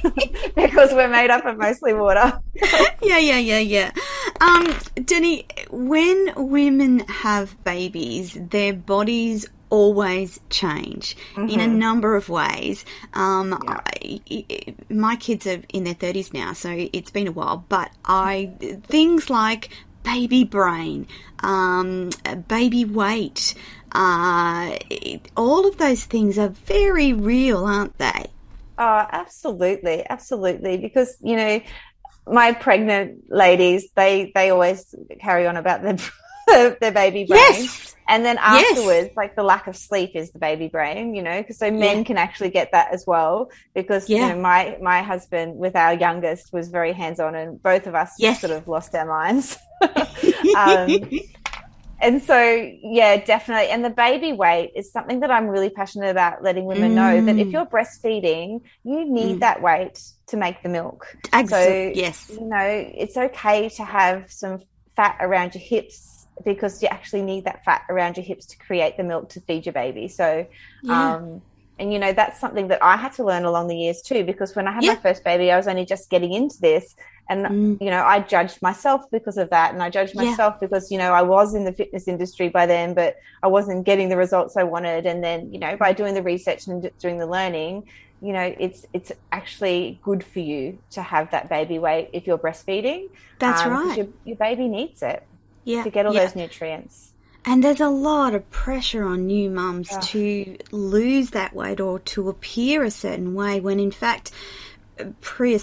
<laughs> because we're made up of mostly water. <laughs> yeah, yeah, yeah, yeah. Um, Danni, when women have babies, their bodies always change mm-hmm. in a mm-hmm. number of ways. Um, yeah. I, my kids are in their 30s now, so it's been a while, but I, things like baby brain, um, baby weight, uh, all of those things are very real, aren't they? Oh, absolutely, absolutely. Because you know, my pregnant ladies, they they always carry on about their <laughs> their baby brain. Yes. And then afterwards, yes. like the lack of sleep is the baby brain, you know, because so men yeah. can actually get that as well. Because yeah. you know, my my husband with our youngest was very hands on, and both of us yes. sort of lost our minds. <laughs> um, and so, yeah, definitely. And the baby weight is something that I'm really passionate about letting women mm. know that if mm. you're breastfeeding, you need mm. that weight to make the milk. So, yes. You know, it's okay to have some fat around your hips because you actually need that fat around your hips to create the milk to feed your baby. So, yeah. um, and you know, that's something that I had to learn along the years too, because when I had yeah. my first baby, I was only just getting into this. And, mm. you know, I judged myself because of that. And I judged myself yeah. because, you know, I was in the fitness industry by then, but I wasn't getting the results I wanted. And then, you know, by doing the research and doing the learning, you know, it's it's actually good for you to have that baby weight if you're breastfeeding. That's um, right. Your, your baby needs it yeah, to get all yeah. those nutrients. And there's a lot of pressure on new mums oh. to lose that weight or to appear a certain way when in fact pre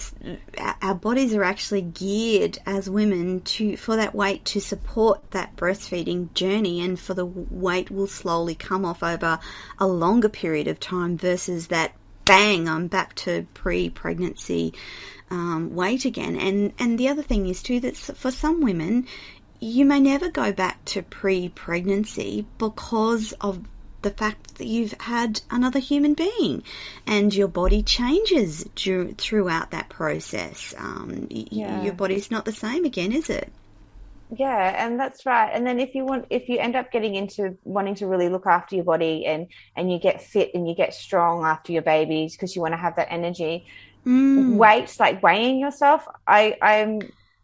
our bodies are actually geared as women to for that weight to support that breastfeeding journey and for the weight will slowly come off over a longer period of time versus that bang I'm back to pre-pregnancy um, weight again and and the other thing is too that for some women you may never go back to pre pregnancy because of the fact that you've had another human being and your body changes throughout that process. Um, yeah. your body's not the same again, is it? yeah and that's right and then if you want if you end up getting into wanting to really look after your body and and you get fit and you get strong after your babies because you want to have that energy mm. weight like weighing yourself i i'm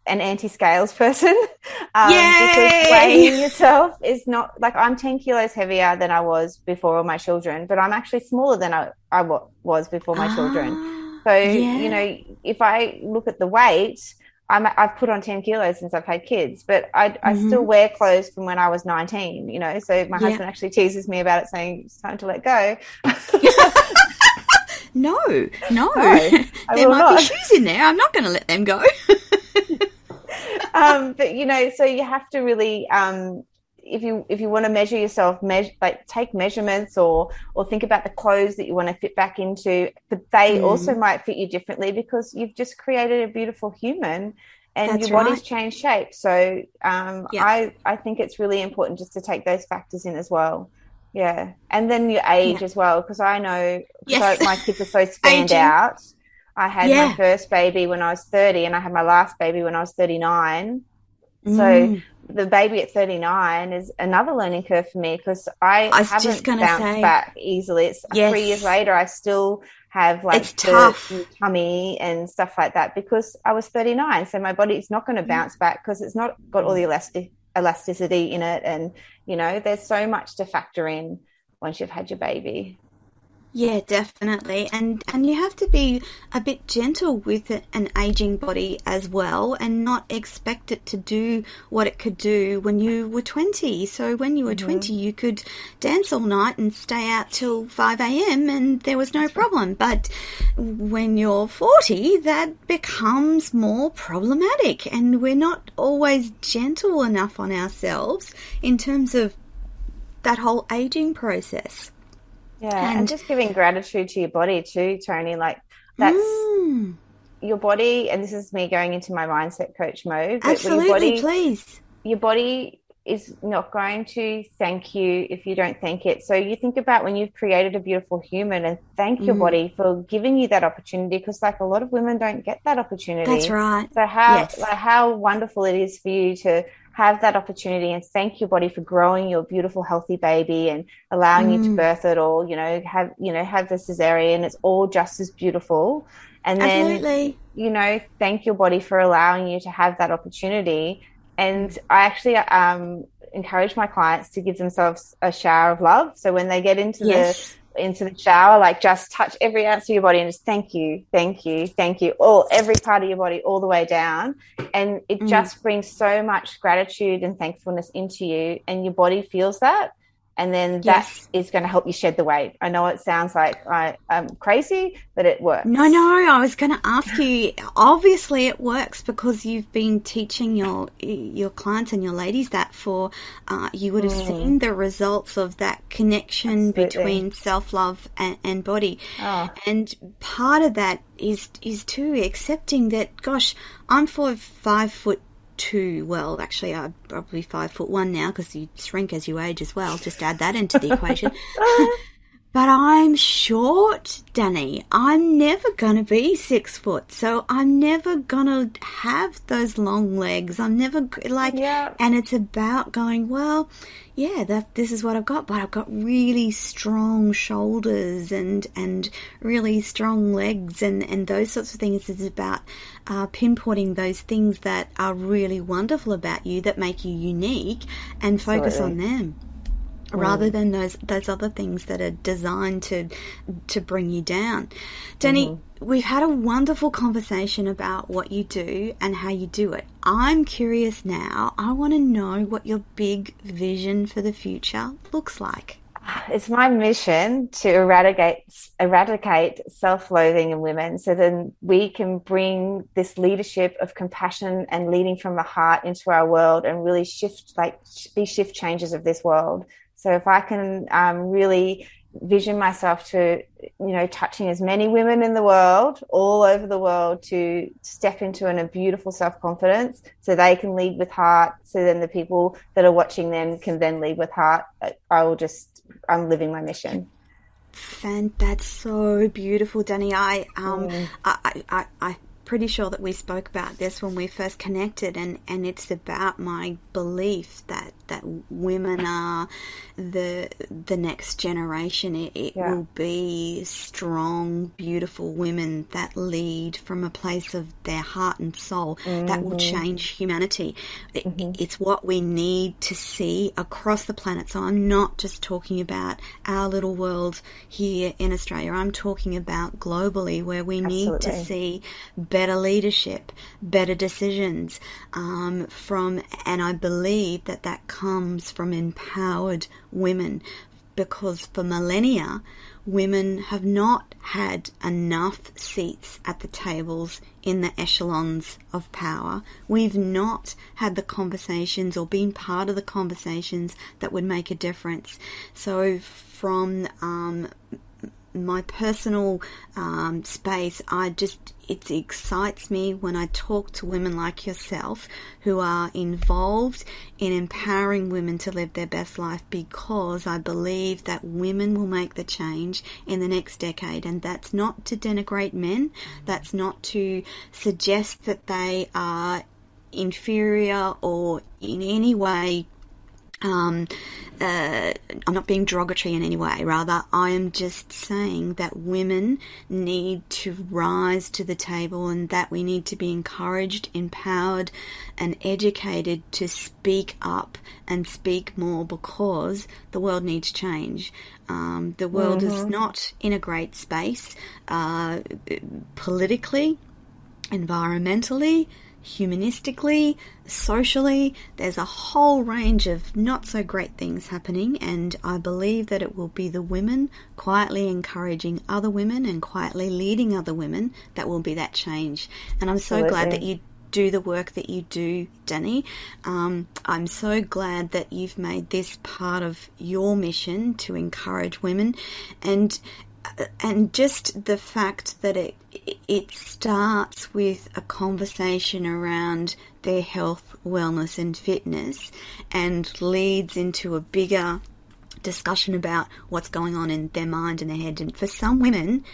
an anti-scales person <laughs> um, because weighing yourself is not like I'm 10 kilos heavier than I was before all my children, but I'm actually smaller than I, I was before my ah, children. So, yeah. you know, if I look at the weight, I'm, I've put on 10 kilos since I've had kids, but I, mm-hmm. I still wear clothes from when I was 19, you know, so my yeah. husband actually teases me about it saying it's time to let go. <laughs> no, no, <laughs> no there might not. be shoes in there. I'm not going to let them go. <laughs> um, but you know, so you have to really, um, if you if you want to measure yourself, measure like take measurements or or think about the clothes that you want to fit back into. But they mm. also might fit you differently because you've just created a beautiful human and That's your body's right. changed shape. So um, yeah. I I think it's really important just to take those factors in as well. Yeah, and then your age yeah. as well, because I know yes. so my kids are so <laughs> spanned out. I had yeah. my first baby when I was 30 and I had my last baby when I was 39. Mm. So the baby at 39 is another learning curve for me because I, I haven't bounced say, back easily. It's yes. three years later, I still have like it's tough. tummy and stuff like that because I was 39. So my body is not going to mm. bounce back because it's not got all the elastic elasticity in it. And, you know, there's so much to factor in once you've had your baby. Yeah, definitely. And and you have to be a bit gentle with an aging body as well and not expect it to do what it could do when you were 20. So when you were mm-hmm. 20, you could dance all night and stay out till 5 a.m. and there was no problem. But when you're 40, that becomes more problematic and we're not always gentle enough on ourselves in terms of that whole aging process. Yeah, and, and, just giving gratitude to your body too, Toni. Like that's mm. your body, and this is me going into my mindset coach mode. Absolutely, your body, please. Your body is not going to thank you if you don't thank it. So you think about when you've created a beautiful human and thank your mm. body for giving you that opportunity because like a lot of women don't get that opportunity. That's right. So how yes. like how wonderful it is for you to have that opportunity and thank your body for growing your beautiful healthy baby and allowing mm. you to mm. birth it all, you know, have you know, have the cesarean, it's all just as beautiful. And then Absolutely. you know, thank your body for allowing you to have that opportunity and I actually um, encourage my clients to give themselves a shower of love. So when they get into yes. the into the shower, like just touch every ounce of your body and just thank you, thank you, thank you, all every part of your body, all the way down, and it mm. just brings so much gratitude and thankfulness into you, and your body feels that and then yes. that is going to help you shed the weight. I know it sounds like I, am crazy, but it works. No, no, I was going to ask you. Obviously, it works because you've been teaching your your clients and your ladies that for. Uh, you would have mm. seen the results of that connection Absolutely. between self love and, and, body, oh. and part of that is is too accepting that. Gosh, I'm for five foot two. Well, actually, I'm probably five foot one now because you shrink as you age as well. Just add that into the equation. <laughs> but I'm short, Danni. I'm never going to be six foot. So I'm never going to have those long legs. I'm never like, yeah. and it's about going, well, yeah, that this is what I've got, but I've got really strong shoulders and and really strong legs and and those sorts of things. It's about uh, pinpointing those things that are really wonderful about you that make you unique and focus Absolutely. on them rather than those those other things that are designed to to bring you down. Danni, mm-hmm. we've had a wonderful conversation about what you do and how you do it. I'm curious now. I want to know what your big vision for the future looks like. It's my mission to eradicate eradicate self-loathing in women so then we can bring this leadership of compassion and leading from the heart into our world and really shift like be shift changes of this world so if I can um, really vision myself to, you know, touching as many women in the world, all over the world, to step into an, a beautiful self confidence, so they can lead with heart. So then the people that are watching them can then lead with heart. I will just, I'm living my mission. Fan, that's so beautiful, Danni. I um, mm. I, I, I pretty sure that we spoke about this when we first connected and, and it's about my belief that, that women are the the next generation. It, it yeah. will be strong, beautiful women that lead from a place of their heart and soul mm-hmm. that will mm-hmm. change humanity. It, mm-hmm. It's what we need to see across the planet. So I'm not just talking about our little world here in Australia. I'm talking about globally where we Absolutely. need to see better leadership, better decisions um, from, and I believe that that comes from empowered women because for millennia, women have not had enough seats at the tables in the echelons of power. We've not had the conversations or been part of the conversations that would make a difference. So, from um, my personal um, space, I just it excites me when I talk to women like yourself who are involved in empowering women to live their best life because I believe that women will make the change in the next decade. And that's not to denigrate men, that's not to suggest that they are inferior or in any way um, uh, I'm not being derogatory in any way. Rather, I am just saying that women need to rise to the table and that we need to be encouraged, empowered, and educated to speak up and speak more because the world needs change. Um, the world mm-hmm. is not in a great space uh, politically, environmentally, humanistically, socially. There's a whole range of not so great things happening, and I believe that it will be the women quietly encouraging other women and quietly leading other women that will be that change. And I'm so Absolutely. glad that you do the work that you do, Danni. Um, I'm so glad that you've made this part of your mission to encourage women, and and just the fact that it it starts with a conversation around their health, wellness, and fitness, and leads into a bigger discussion about what's going on in their mind and their head. And for some women,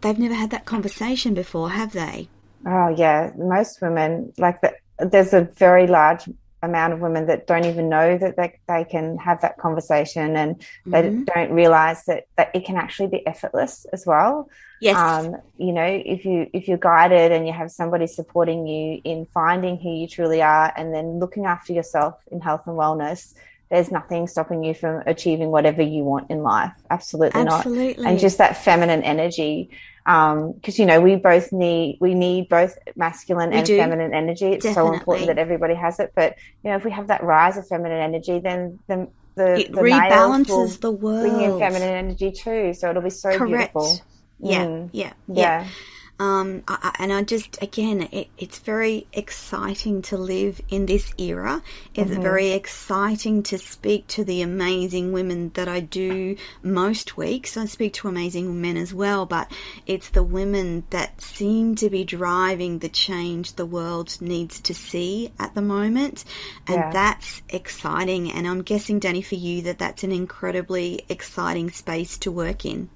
they've never had that conversation before, have they? Oh yeah, most women like that. There's a very large amount of women that don't even know that they, they can have that conversation and mm-hmm. they don't realize that, that it can actually be effortless as well. Yes. Um, you know, if you if you're guided and you have somebody supporting you in finding who you truly are and then looking after yourself in health and wellness, there's nothing stopping you from achieving whatever you want in life. Absolutely, Absolutely. not. And just that feminine energy because um, you know we both need we need both masculine we and do. feminine energy. It's Definitely. so important that everybody has it. But you know, if we have that rise of feminine energy, then then the it the rebalances the world. Bring in feminine energy too, so it'll be so Correct. beautiful. Yeah, mm. yeah, yeah, yeah. Um, I, and I just, again, it, it's very exciting to live in this era. It's mm-hmm. very exciting to speak to the amazing women that I do most weeks. I speak to amazing men as well, but it's the women that seem to be driving the change the world needs to see at the moment. And yeah. that's exciting. And I'm guessing, Danni, for you, that that's an incredibly exciting space to work in.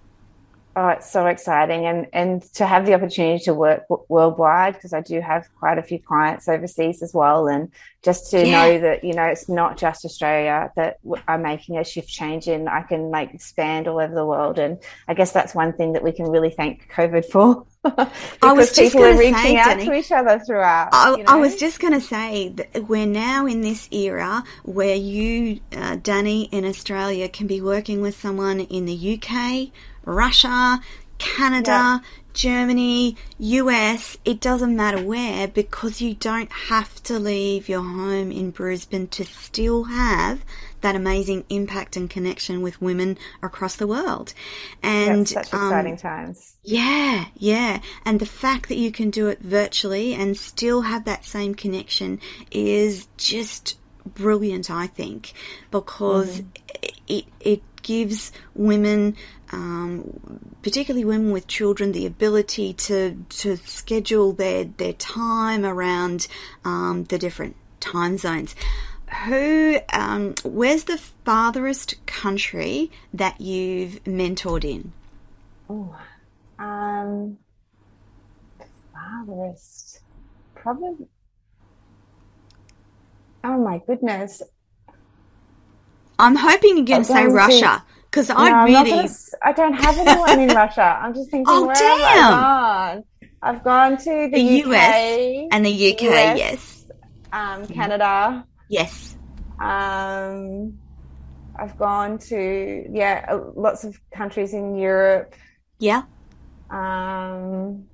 Oh, it's so exciting. And, and to have the opportunity to work w- worldwide, because I do have quite a few clients overseas as well. And just to yeah. know that, you know, it's not just Australia that I'm making a shift change in, I can make expand all over the world. And I guess that's one thing that we can really thank COVID for. <laughs> I was just people are reaching say, out Danni, to each other throughout. I, you know? I was just going to say that we're now in this era where you, uh, Danni, in Australia, can be working with someone in the UK Russia, Canada, yeah. Germany, US, it doesn't matter where because you don't have to leave your home in Brisbane to still have that amazing impact and connection with women across the world. And such um, times. Yeah, yeah. And the fact that you can do it virtually and still have that same connection is just brilliant, I think, because mm-hmm. it, it gives women um, particularly women with children, the ability to to schedule their their time around um, the different time zones. Who, um, where's the farthest country that you've mentored in? Oh, um, farthest, probably. Oh my goodness! I'm hoping you're going to say Russia. Because I no, really, gonna, I don't have anyone in <laughs> Russia. I'm just thinking, oh, where damn. have I gone? I've gone to the, the UK, US and the UK, US, yes. Um, Canada, yes. Um, I've gone to yeah, lots of countries in Europe. Yeah. Um,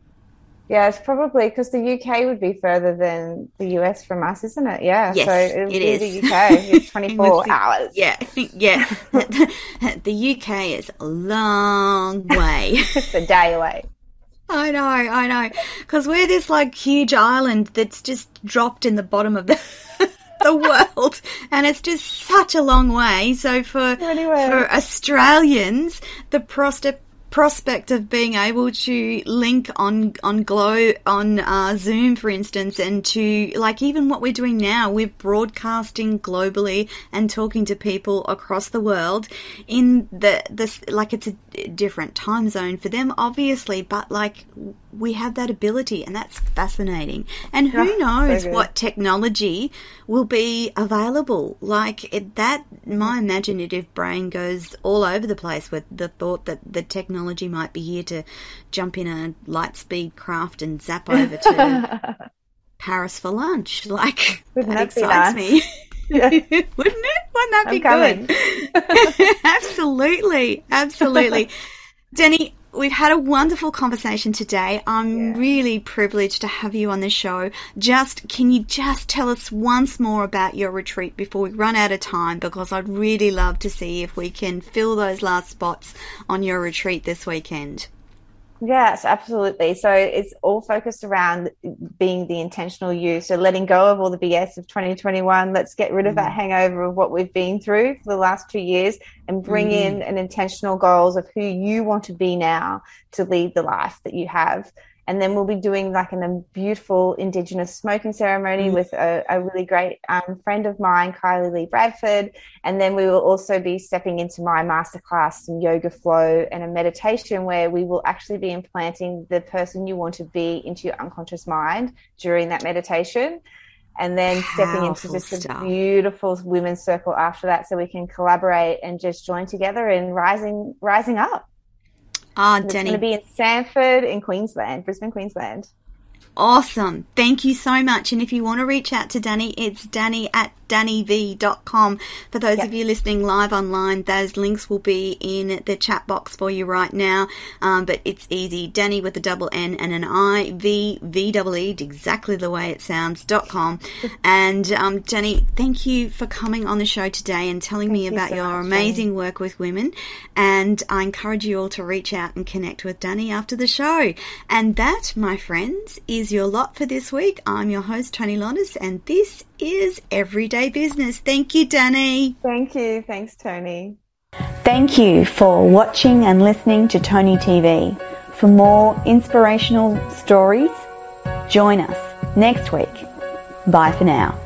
yeah, it's probably because the UK would be further than the US from us, isn't it? Yeah. Yes, so it would the UK. <laughs> It's 24 hours. Yeah, <laughs> yeah. <laughs> the UK is a long way. it's a day away. I know, I know. Because we're this like huge island that's just dropped in the bottom of the the world, and it's just such a long way. So for anyway. for Australians, the prospect prospect of being able to link on on Glow on uh, Zoom, for instance, and to like even what we're doing now, we're broadcasting globally and talking to people across the world in the this like it's a different time zone for them, obviously, but like we have that ability, and that's fascinating. And who oh, knows so what technology will be available? Like it, that, my imaginative brain goes all over the place with the thought that the technology might be here to jump in a light speed craft and zap <laughs> over to Paris for lunch. <laughs> Like Wouldn't that, excites me. <laughs> Yeah. Wouldn't it? Wouldn't that I'm be good? absolutely, absolutely. Danni, we've had a wonderful conversation today. I'm yeah. really privileged to have you on the show. Just, can you just tell us once more about your retreat before we run out of time? Because I'd really love to see if we can fill those last spots on your retreat this weekend. Yes, absolutely. So it's all focused around being the intentional you. So letting go of all the BS of 2021. Let's get rid of that mm. hangover of what we've been through for the last two years and bring mm. in an intentional goals of who you want to be now to lead the life that you have and then we'll be doing like an, a beautiful indigenous smoking ceremony mm. with a, a, really great um, friend of mine kylie lee bradford and then we will also be stepping into my masterclass some yoga flow and a meditation where we will actually be implanting the person you want to be into your unconscious mind during that meditation and then stepping into just stuff. a beautiful women's circle after that so we can collaborate and just join together in rising rising up Ah, Danni. It's going to be in Samford in Queensland, Brisbane, Queensland. Awesome. Thank you so much. And if you want to reach out to Danni, it's danni at dannivee.com. For those yep. of you listening live online, those links will be in the chat box for you right now. Um, but it's easy. Danni with a double N and an I, V, V double E, exactly the way it sounds, dot com. <laughs> and um, Danni, thank you for coming on the show today and telling thank me about you so your much, amazing Danni. work with women. And I encourage you all to reach out and connect with Danni after the show. And that, my friends, is your lot for this week. I'm your host, Toni Lontis, and this is Everyday Business. Thank you, Danni. Thank you. Thanks, Toni. Thank you for watching and listening to Toni TV. For more inspirational stories, join us next week. Bye for now.